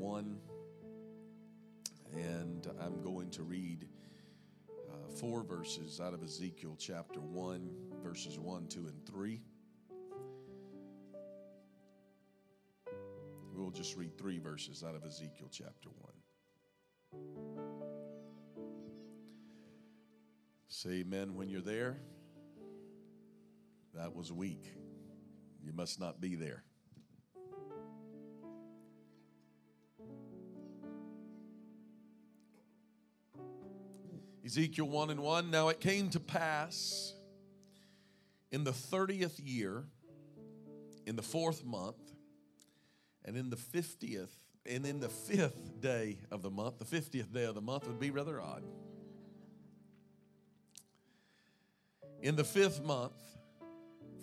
1. And I'm going to read uh, four verses out of Ezekiel chapter 1, verses 1, 2, and 3. We'll just read three verses out of Ezekiel chapter 1. Say amen when you're there. That was weak. You must not be there. Ezekiel 1 and 1. Now it came to pass in the 30th year, in the fourth month, and in the 50th, and in the fifth day of the month, the 50th day of the month would be rather odd. In the fifth month,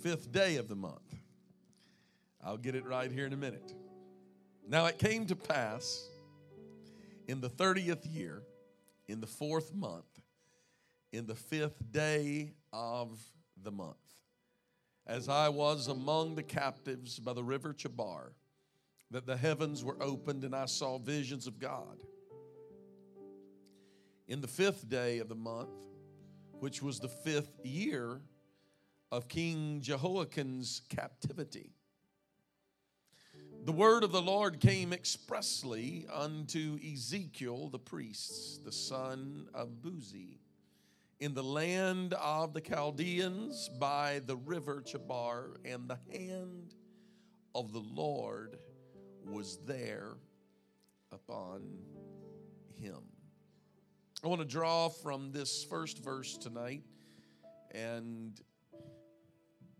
fifth day of the month, I'll get it right here in a minute. Now it came to pass in the 30th year, in the fourth month, in the fifth day of the month, as I was among the captives by the river Chebar, that the heavens were opened and I saw visions of God. In the fifth day of the month, which was the fifth year of King Jehoiakim's captivity, the word of the Lord came expressly unto Ezekiel the priest, the son of Buzi, in the land of the Chaldeans by the river Chebar, and the hand of the Lord was there upon him. I want to draw from this first verse tonight. And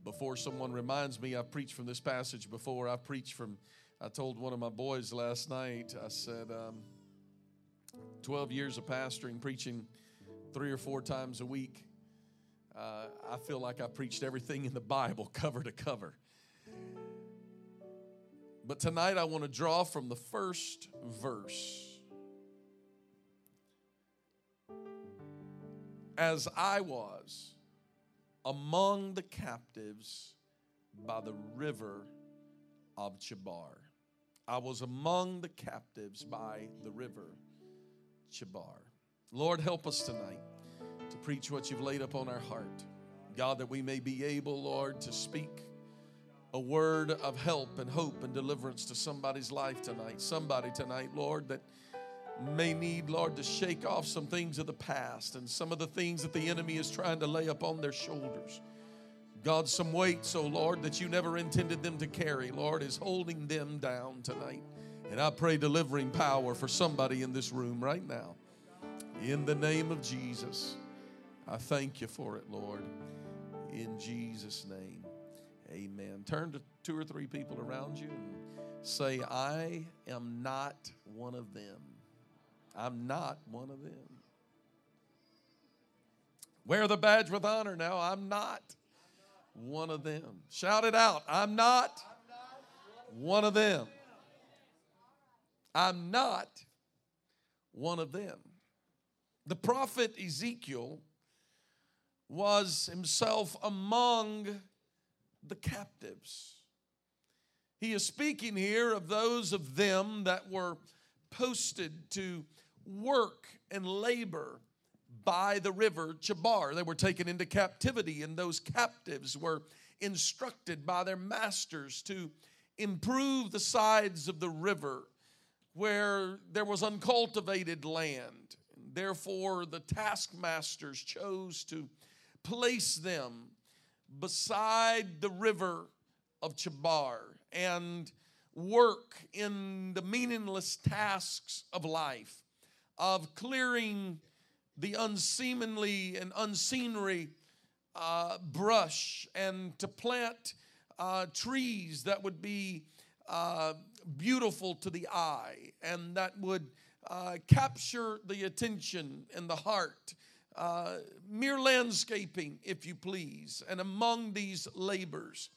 before someone reminds me, I've preached from this passage before. I preached from, I told one of my boys last night, I said, um, 12 years of pastoring, preaching three or four times a week. Uh, I feel like I preached everything in the Bible cover to cover. But tonight I want to draw from the first verse. As I was among the captives by the river of Chebar. I was among the captives by the river Chebar. Lord, help us tonight to preach what you've laid upon our heart. God, that we may be able, Lord, to speak a word of help and hope and deliverance to somebody's life tonight. Somebody tonight, Lord, that may need, Lord, to shake off some things of the past and some of the things that the enemy is trying to lay upon their shoulders. God, some weights, oh Lord, that you never intended them to carry, Lord, is holding them down tonight. And I pray delivering power for somebody in this room right now. In the name of Jesus, I thank you for it, Lord. In Jesus' name, amen. Turn to two or three people around you and say, I am not one of them. I'm not one of them. Wear the badge with honor now. I'm not one of them. Shout it out. I'm not one of them. I'm not one of them. The prophet Ezekiel was himself among the captives. He is speaking here of those of them that were posted to work and labor by the river Chebar. They were taken into captivity, and those captives were instructed by their masters to improve the sides of the river where there was uncultivated land. Therefore, the taskmasters chose to place them beside the river of Chabar and work in the meaningless tasks of life, of clearing the unseemly and unseemly uh, brush and to plant uh, trees that would be uh, beautiful to the eye and that would uh, capture the attention and the heart. Uh, mere landscaping, if you please, and among these labors,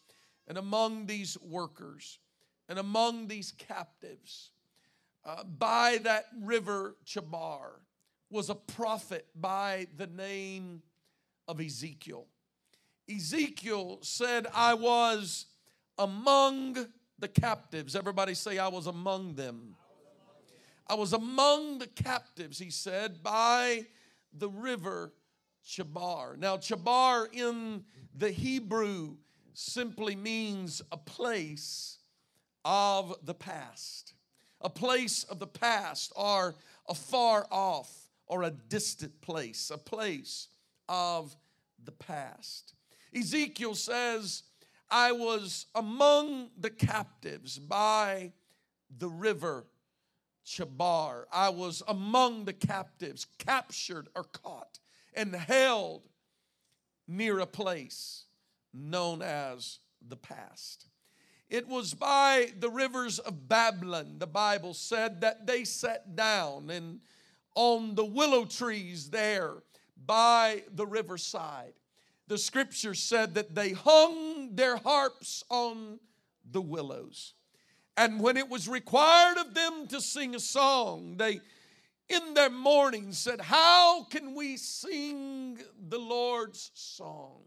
and among these workers, and among these captives, uh, by that river Chabar was a prophet by the name of Ezekiel. Ezekiel said, I was among the captives. Everybody say, I was among them. I was among the captives, he said, by the river Chabar. Now, Chabar in the Hebrew simply means a place of the past, a place of the past, or a far off or a distant place, a place of the past. Ezekiel says, I was among the captives by the river Chabar. I was among the captives, captured or caught and held near a place known as the past. It was by the rivers of Babylon, the Bible said, that they sat down and on the willow trees there by the riverside. The scripture said that they hung their harps on the willows. And when it was required of them to sing a song, they in their mourning said, How can we sing the Lord's song?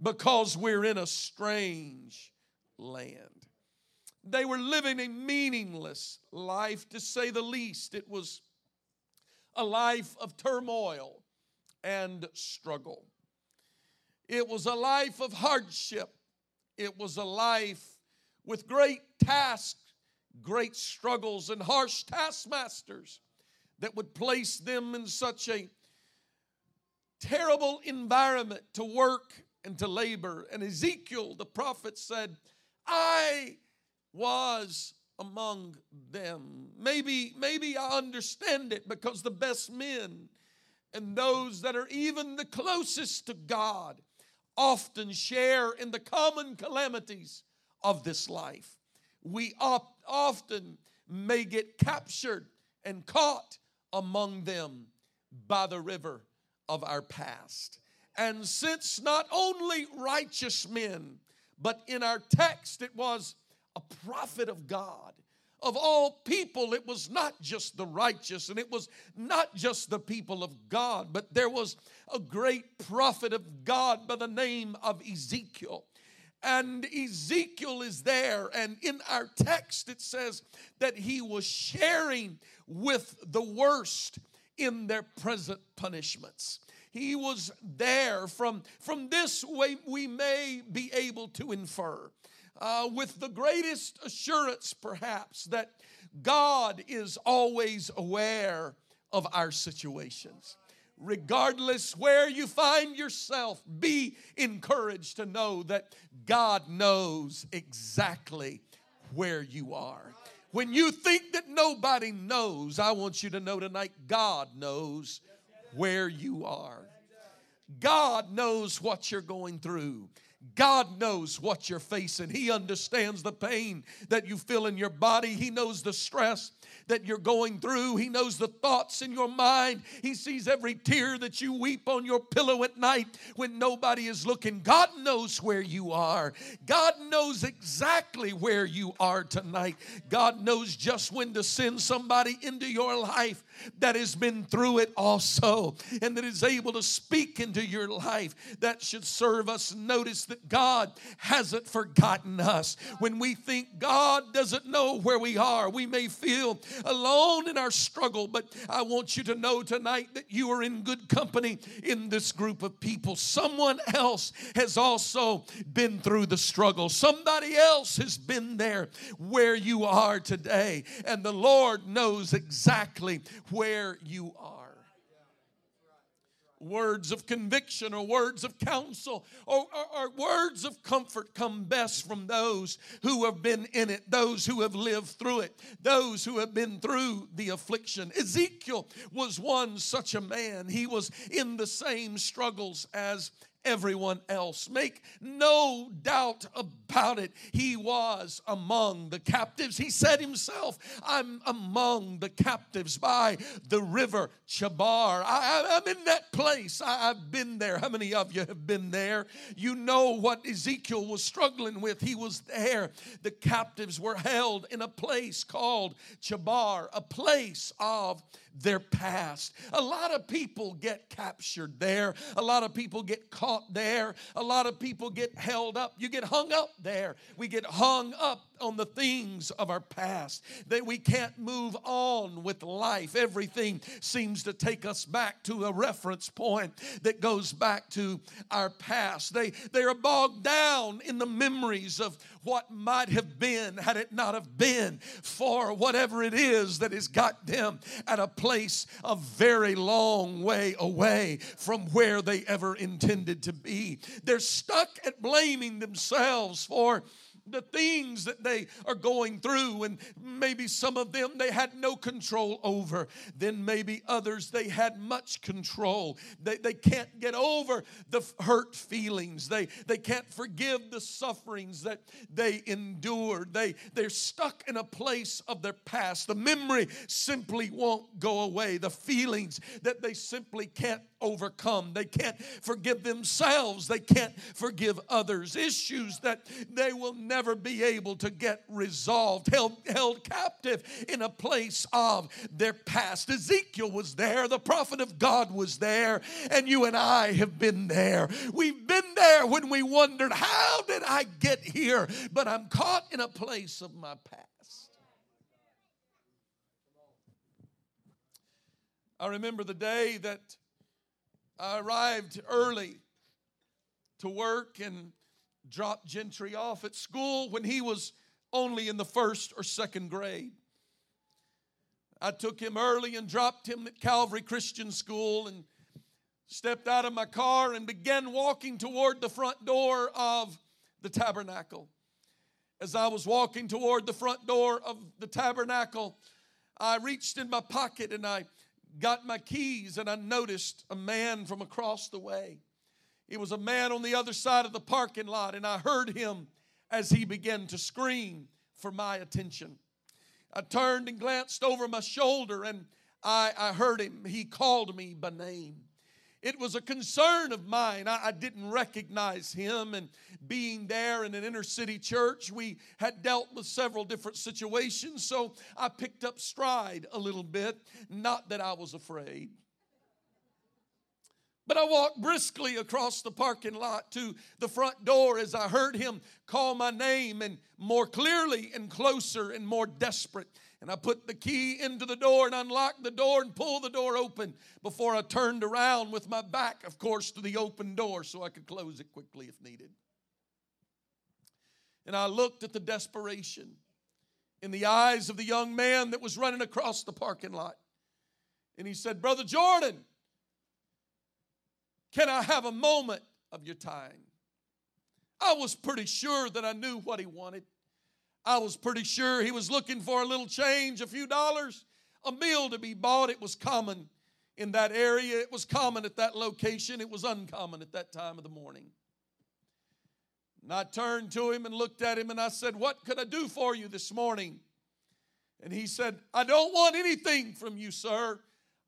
Because we're in a strange land. They were living a meaningless life, to say the least. It was a life of turmoil and struggle. It was a life of hardship. It was a life with great tasks, great struggles, and harsh taskmasters that would place them in such a terrible environment to work and to labor. And Ezekiel, the prophet, said, I was among them. Maybe, maybe I understand it because the best men and those that are even the closest to God often share in the common calamities of this life. We often may get captured and caught among them by the river of our past. And since not only righteous men, but in our text it was a prophet of God. Of all people, it was not just the righteous and it was not just the people of God, but there was a great prophet of God by the name of Ezekiel. And Ezekiel is there, and in our text it says that he was sharing with the worst in their present punishments. He was there. From, from this way, we may be able to infer uh, with the greatest assurance, perhaps, that God is always aware of our situations regardless where you find yourself, be encouraged to know that God knows exactly where you are. When you think that nobody knows, I want you to know tonight God knows where you are. God knows what you're going through. God knows what you're facing. He understands the pain that you feel in your body. He knows the stress that you're going through. He knows the thoughts in your mind. He sees every tear that you weep on your pillow at night when nobody is looking. God knows where you are. God knows exactly where you are tonight. God knows just when to send somebody into your life that has been through it also and that is able to speak into your life that should serve us. Notice that God hasn't forgotten us. When we think God doesn't know where we are, we may feel alone in our struggle, but I want you to know tonight that you are in good company in this group of people. Someone else has also been through the struggle, somebody else has been there where you are today, and the Lord knows exactly where you are words of conviction or words of counsel or, or, or, words of comfort come best from those who have been in it, those who have lived through it, those who have been through the affliction. Ezekiel was one such a man. He was in the same struggles as everyone else. Make no doubt about it. He was among the captives. He said himself, I'm among the captives by the river Chabar. I, am in that place. I, I've been there. How many of you have been there? You know what Ezekiel was struggling with. He was there. The captives were held in a place called Chabar, a place of their past. A lot of people get captured there. A lot of people get caught there. A lot of people get held up. You get hung up there. We get hung up on the things of our past, that we can't move on with life. Everything seems to take us back to a reference point that goes back to our past. They, they are bogged down in the memories of what might have been had it not have been for whatever it is that has got them at a place a very long way away from where they ever intended to be. They're stuck at blaming themselves for the things that they are going through, and maybe some of them they had no control over. Then maybe others they had much control. They, they can't get over the hurt feelings. They, they can't forgive the sufferings that they endured. They, they're stuck in a place of their past. The memory simply won't go away. The feelings that they simply can't overcome. They can't forgive themselves. They can't forgive others. Issues that they will never be able to get resolved, held, held captive in a place of their past. Ezekiel was there, the prophet of God was there, and you and I have been there. We've been there when we wondered, How did I get here? But I'm caught in a place of my past. I remember the day that I arrived early to work and dropped Gentry off at school when he was only in the first or second grade. I took him early and dropped him at Calvary Christian School and stepped out of my car and began walking toward the front door of the tabernacle. As I was walking toward the front door of the tabernacle, I reached in my pocket and I got my keys and I noticed a man from across the way. It was a man on the other side of the parking lot, and I heard him as he began to scream for my attention. I turned and glanced over my shoulder, and I, I heard him. He called me by name. It was a concern of mine. I, I, didn't recognize him. And being there in an inner city church, we had dealt with several different situations. So I picked up stride a little bit. Not that I was afraid. But I walked briskly across the parking lot to the front door as I heard him call my name and more clearly and closer and more desperate. And I put the key into the door and unlocked the door and pulled the door open before I turned around with my back, of course, to the open door so I could close it quickly if needed. And I looked at the desperation in the eyes of the young man that was running across the parking lot. And he said, Brother Jordan, can I have a moment of your time? I was pretty sure that I knew what he wanted. I was pretty sure he was looking for a little change, a few dollars, a meal to be bought. It was common in that area, it was common at that location, it was uncommon at that time of the morning. And I turned to him and looked at him and I said, What could I do for you this morning? And he said, I don't want anything from you, sir.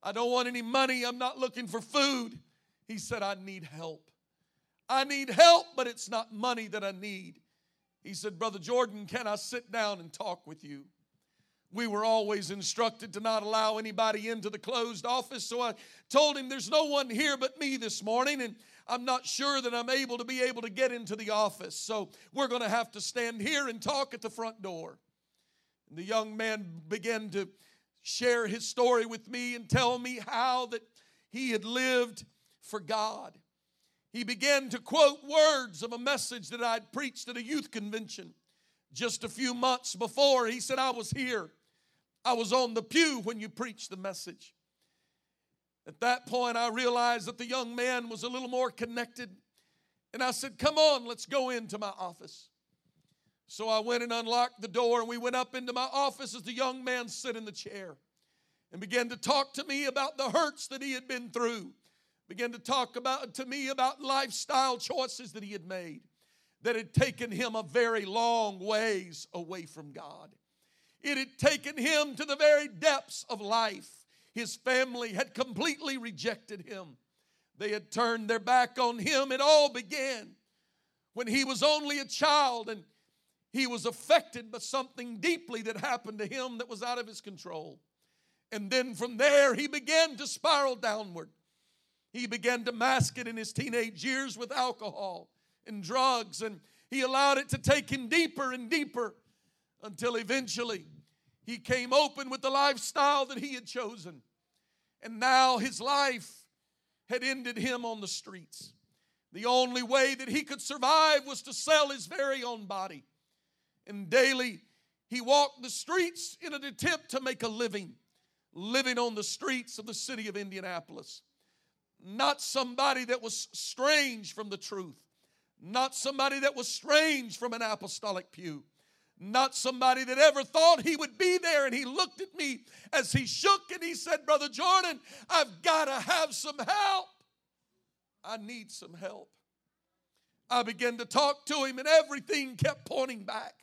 I don't want any money. I'm not looking for food. He said, I need help. I need help, but it's not money that I need. He said, Brother Jordan, can I sit down and talk with you? We were always instructed to not allow anybody into the closed office, so I told him, There's no one here but me this morning, and I'm not sure that I'm able to be able to get into the office, so we're going to have to stand here and talk at the front door. And the young man began to share his story with me and tell me how that he had lived for God he began to quote words of a message that I'd preached at a youth convention just a few months before. He said, I was here. I was on the pew when you preached the message. At that point, I realized that the young man was a little more connected. And I said, Come on, let's go into my office. So I went and unlocked the door, and we went up into my office as the young man sat in the chair and began to talk to me about the hurts that he had been through began to talk about to me about lifestyle choices that he had made that had taken him a very long ways away from God. It had taken him to the very depths of life. His family had completely rejected him. They had turned their back on him. It all began when he was only a child and he was affected by something deeply that happened to him that was out of his control. And then from there, he began to spiral downward. He began to mask it in his teenage years with alcohol and drugs, and he allowed it to take him deeper and deeper until eventually he came open with the lifestyle that he had chosen. And now his life had ended him on the streets. The only way that he could survive was to sell his very own body. And daily he walked the streets in an attempt to make a living, living on the streets of the city of Indianapolis. Not somebody that was strange from the truth, not somebody that was strange from an apostolic pew not somebody that ever thought he would be there. And he looked at me as he shook and he said, Brother Jordan, I've got to have some help. I need some help. I began to talk to him, and everything kept pointing back.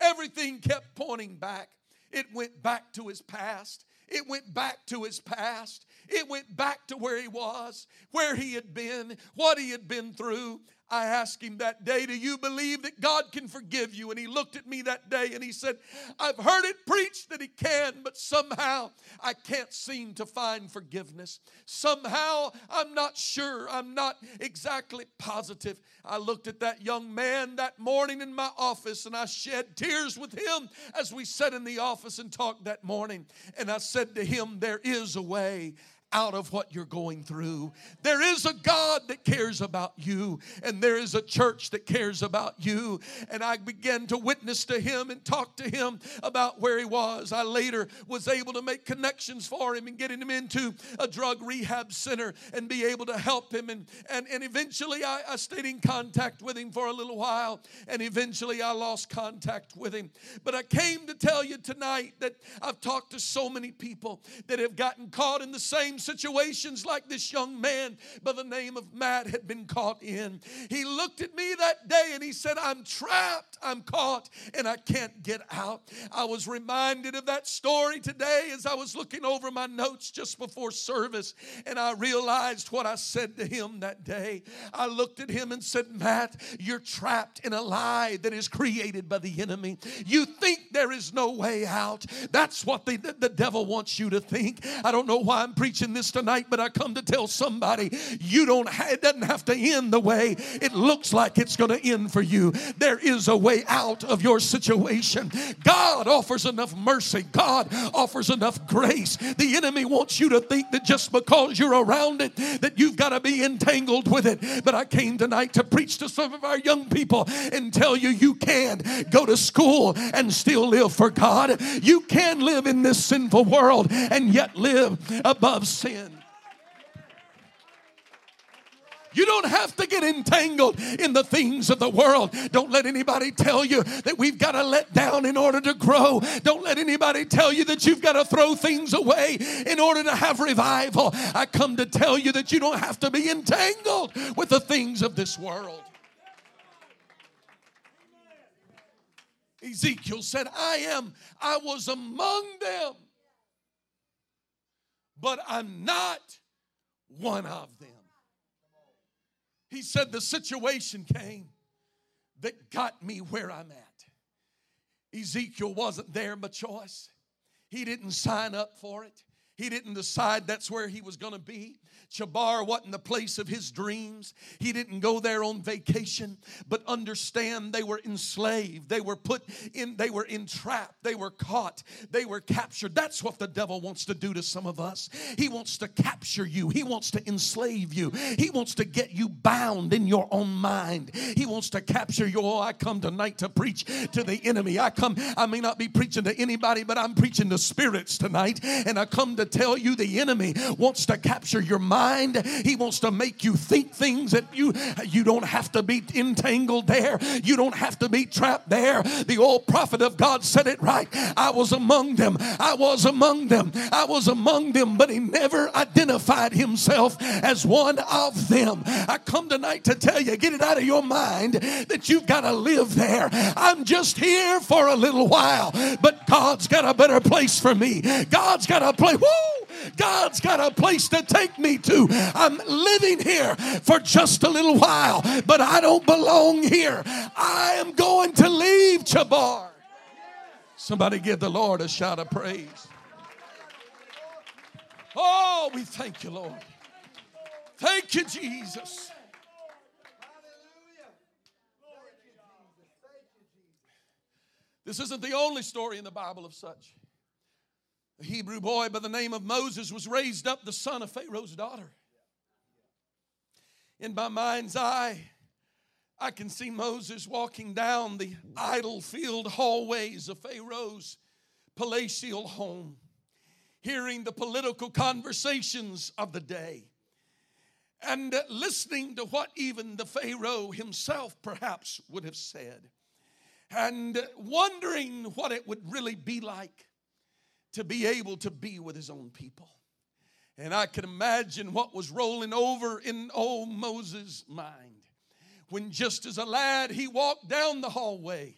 Everything kept pointing back. It went back to his past. It went back to his past. It went back to where he was, where he had been, what he had been through. I asked him that day, Do you believe that God can forgive you? And he looked at me that day and he said, I've heard it preached that he can, but somehow I can't seem to find forgiveness. Somehow I'm not sure. I'm not exactly positive. I looked at that young man that morning in my office and I shed tears with him as we sat in the office and talked that morning. And I said to him, There is a way out of what you're going through. There is a God that cares about you, and there is a church that cares about you. And I began to witness to him and talk to him about where he was. I later was able to make connections for him and getting him into a drug rehab center and be able to help him. And, and, and eventually I, I stayed in contact with him for a little while, and eventually I lost contact with him. But I came to tell you tonight that I've talked to so many people that have gotten caught in the same situations like this young man by the name of Matt had been caught in. He looked at me that day and he said, I'm trapped, I'm caught, and I can't get out. I was reminded of that story today as I was looking over my notes just before service, and I realized what I said to him that day. I looked at him and said, Matt, you're trapped in a lie that is created by the enemy. You think there is no way out. That's what the, the devil wants you to think. I don't know why I'm preaching this tonight, but I come to tell somebody you don't, it doesn't have to end the way it looks like it's going to end for you. There is a way out of your situation. God offers enough mercy, God offers enough grace. The enemy wants you to think that just because you're around it, that you've got to be entangled with it. But I came tonight to preach to some of our young people and tell you you can go to school and still live for God. You can live in this sinful world and yet live above sin. You don't have to get entangled in the things of the world. Don't let anybody tell you that we've got to let down in order to grow. Don't let anybody tell you that you've got to throw things away in order to have revival. I come to tell you that you don't have to be entangled with the things of this world. Ezekiel said, I am, I was among them but I'm not one of them. He said, The situation came that got me where I'm at. Ezekiel wasn't there by choice, he didn't sign up for it. He didn't decide that's where he was going to be. Chebar wasn't the place of his dreams. He didn't go there on vacation, but understand they were enslaved. They were put in, they were entrapped. They were caught. They were captured. That's what the devil wants to do to some of us. He wants to capture you. He wants to enslave you. He wants to get you bound in your own mind. He wants to capture you. Oh, I come tonight to preach to the enemy. I come, I may not be preaching to anybody, but I'm preaching to spirits tonight. And I come to tell you the enemy wants to capture your mind. He wants to make you think things that you you don't have to be entangled there. You don't have to be trapped there. The old prophet of God said it right. I was among them. I was among them. I was among them, but he never identified himself as one of them. I come tonight to tell you, get it out of your mind that you've got to live there. I'm just here for a little while, but God's got a better place for me. God's got a place. Woo! God's got a place to take me to. I'm living here for just a little while, but I don't belong here. I am going to leave Chabar. Somebody give the Lord a shout of praise. Oh, we thank you, Lord. Thank you, Jesus. This isn't the only story in the Bible of such. A Hebrew boy by the name of Moses was raised up the son of Pharaoh's daughter. In my mind's eye, I can see Moses walking down the idol filled hallways of Pharaoh's palatial home, hearing the political conversations of the day, and listening to what even the Pharaoh himself perhaps would have said, and wondering what it would really be like to be able to be with his own people. And I can imagine what was rolling over in old Moses' mind when, just as a lad, he walked down the hallway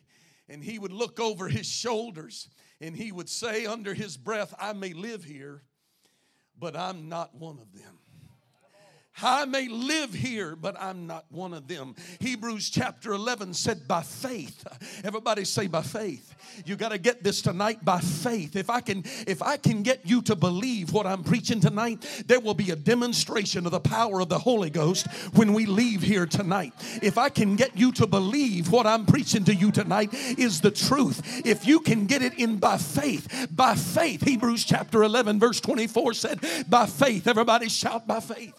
and he would look over his shoulders and he would say under his breath, I may live here, but I'm not one of them. I may live here, but I'm not one of them. Hebrews chapter 11 said, by faith. Everybody say by faith. You got to get this tonight by faith. If I can, if I can get you to believe what I'm preaching tonight, there will be a demonstration of the power of the Holy Ghost when we leave here tonight. If I can get you to believe what I'm preaching to you tonight is the truth, if you can get it in by faith, by faith, Hebrews chapter 11, verse 24 said, by faith, everybody shout by faith.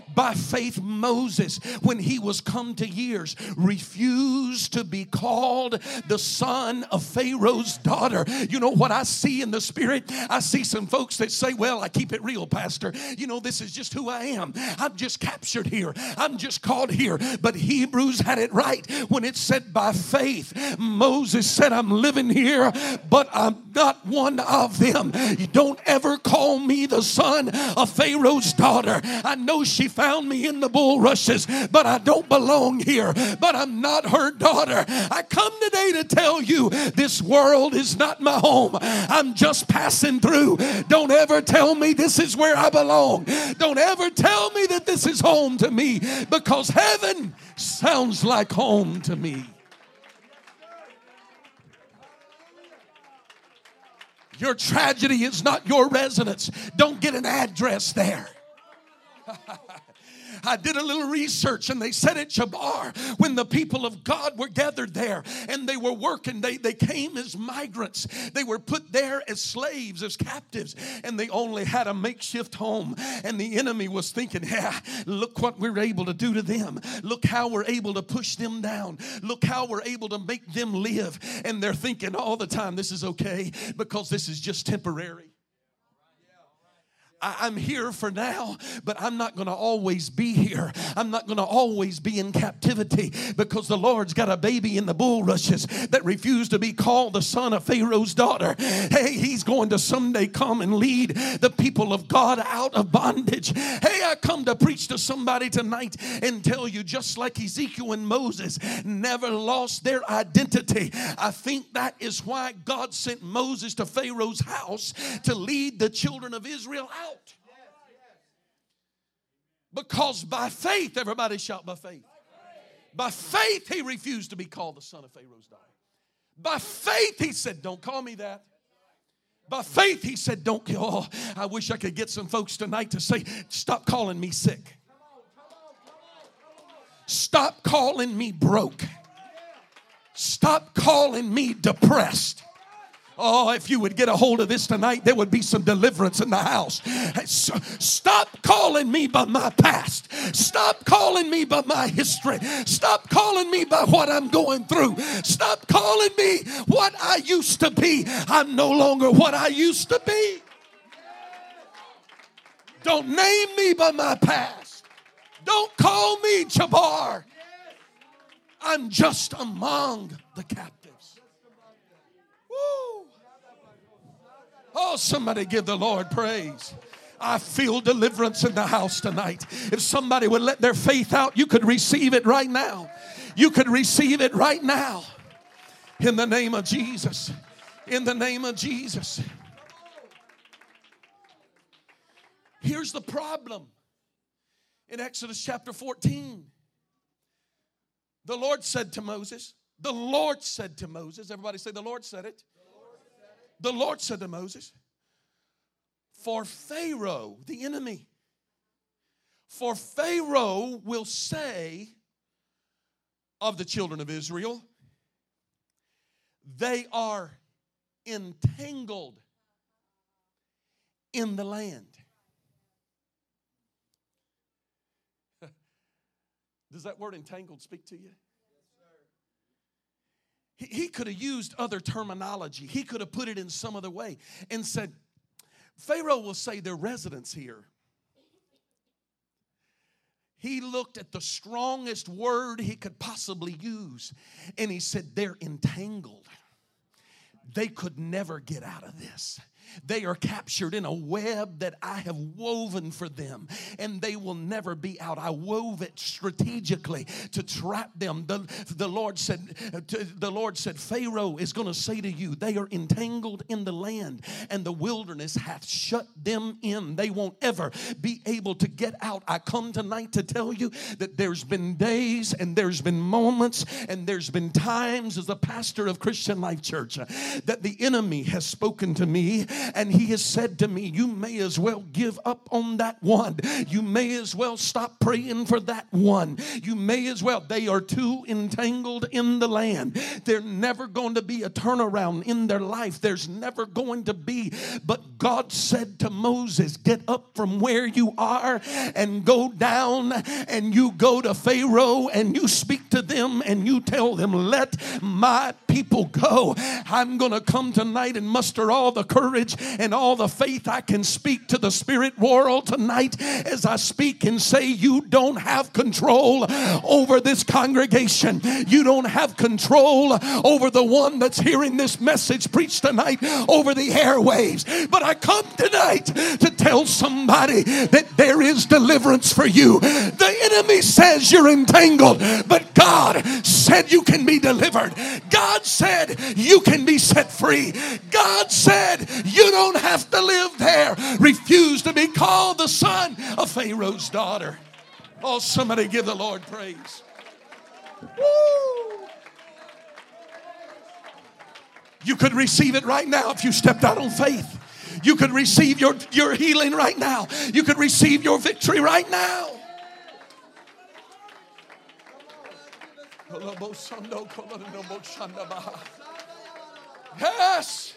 By faith, Moses, when he was come to years, refused to be called the son of Pharaoh's daughter. You know what I see in the spirit? I see some folks that say, Well, I keep it real, Pastor. You know, this is just who I am. I'm just captured here, I'm just called here. But Hebrews had it right when it said, By faith, Moses said, I'm living here, but I'm not one of them. You don't ever call me the son of Pharaoh's daughter. I know she found me in the bulrushes, but I don't belong here. But I'm not her daughter. I come today to tell you this world is not my home. I'm just passing through. Don't ever tell me this is where I belong. Don't ever tell me that this is home to me because heaven sounds like home to me. Your tragedy is not your residence. Don't get an address there. I did a little research and they said at Chebar, when the people of God were gathered there and they were working, they, they came as migrants. They were put there as slaves, as captives, and they only had a makeshift home. And the enemy was thinking, yeah, look what we're able to do to them. Look how we're able to push them down. Look how we're able to make them live. And they're thinking all the time, this is okay because this is just temporary. I, am here for now, but I'm not going to always be here. I'm not going to always be in captivity because the Lord's got a baby in the bulrushes that refused to be called the son of Pharaoh's daughter. Hey, he's going to someday come and lead the people of God out of bondage. Hey, I come to preach to somebody tonight and tell you, just like Ezekiel and Moses never lost their identity. I think that is why God sent Moses to Pharaoh's house to lead the children of Israel out out. Because by faith, everybody shout by faith. By faith, he refused to be called the son of Pharaoh's daughter. By faith, he said, Don't call me that. By faith, he said, Don't kill. Oh, I wish I could get some folks tonight to say, Stop calling me sick. Stop calling me broke. Stop calling me depressed. Oh, if you would get a hold of this tonight, there would be some deliverance in the house. Stop calling me by my past. Stop calling me by my history. Stop calling me by what I'm going through. Stop calling me what I used to be. I'm no longer what I used to be. Don't name me by my past. Don't call me Chebar. I'm just among the captives. Oh, somebody give the Lord praise. I feel deliverance in the house tonight. If somebody would let their faith out, you could receive it right now. You could receive it right now. In the name of Jesus. In the name of Jesus. Here's the problem in Exodus chapter 14. The Lord said to Moses, the Lord said to Moses, everybody say, the Lord said it. The Lord said to Moses, For Pharaoh, the enemy, for Pharaoh will say of the children of Israel, they are entangled in the land. Does that word entangled speak to you? He, he could have used other terminology. He could have put it in some other way and said, Pharaoh will say they're residents here. He looked at the strongest word he could possibly use and he said, They're entangled. They could never get out of this. They are captured in a web that I have woven for them, and they will never be out. I wove it strategically to trap them. The, the Lord said, the Lord said, Pharaoh is going to say to you, they are entangled in the land, and the wilderness hath shut them in. They won't ever be able to get out. I come tonight to tell you that there's been days and there's been moments and there's been times as a pastor of Christian Life Church that the enemy has spoken to me and he has said to me, You may as well give up on that one. You may as well stop praying for that one. You may as well. They are too entangled in the land. They're never going to be a turnaround in their life. There's never going to be. But God said to Moses, Get up from where you are and go down and you go to Pharaoh and you speak to them and you tell them, Let my people go. I'm going to come tonight and muster all the courage and all the faith I can speak to the spirit world tonight as I speak and say, You don't have control over this congregation. You don't have control over the one that's hearing this message preached tonight over the airwaves. But I come tonight to tell somebody that there is deliverance for you. The enemy says you're entangled, but God said you can be delivered. God said you can be set free. God said you you don't have to live there. Refuse to be called the son of Pharaoh's daughter. Oh, somebody give the Lord praise. Woo. You could receive it right now if you stepped out on faith. You could receive your, your healing right now. You could receive your victory right now. Yes.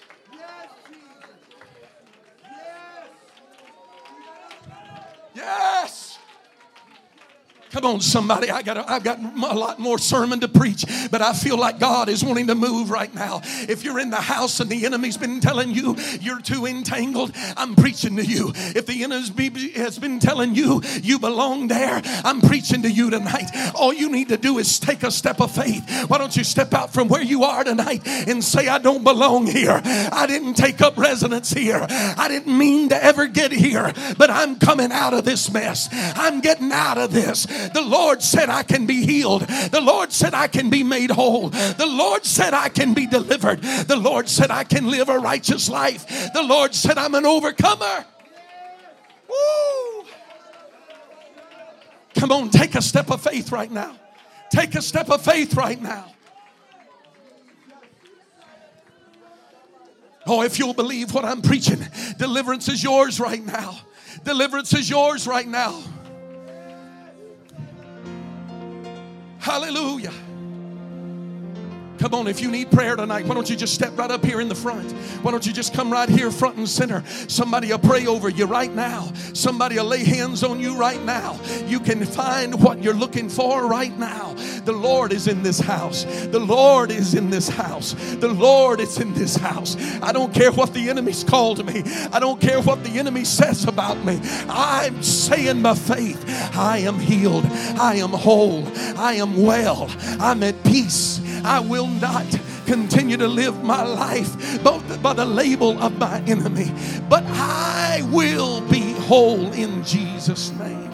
Come on, somebody. I got I've got a lot more sermon to preach, but I feel like God is wanting to move right now. If you're in the house and the enemy's been telling you you're too entangled, I'm preaching to you. If the enemy has been telling you you belong there, I'm preaching to you tonight. All you need to do is take a step of faith. Why don't you step out from where you are tonight and say, I don't belong here. I didn't take up residence here. I didn't mean to ever get here, but I'm coming out of this mess. I'm getting out of this. The Lord said, I can be healed. The Lord said, I can be made whole. The Lord said, I can be delivered. The Lord said, I can live a righteous life. The Lord said, I'm an overcomer. Woo! Come on, take a step of faith right now. Take a step of faith right now. Oh, if you'll believe what I'm preaching, deliverance is yours right now. Deliverance is yours right now. Hallelujah. Come on, if you need prayer tonight, why don't you just step right up here in the front? Why don't you just come right here, front and center? Somebody will pray over you right now. Somebody will lay hands on you right now. You can find what you're looking for right now. The Lord is in this house. The Lord is in this house. The Lord is in this house. I don't care what the enemy's called me, I don't care what the enemy says about me. I'm saying by faith, I am healed, I am whole, I am well, I'm at peace. I will not continue to live my life both by the label of my enemy, but I will be whole in Jesus' name.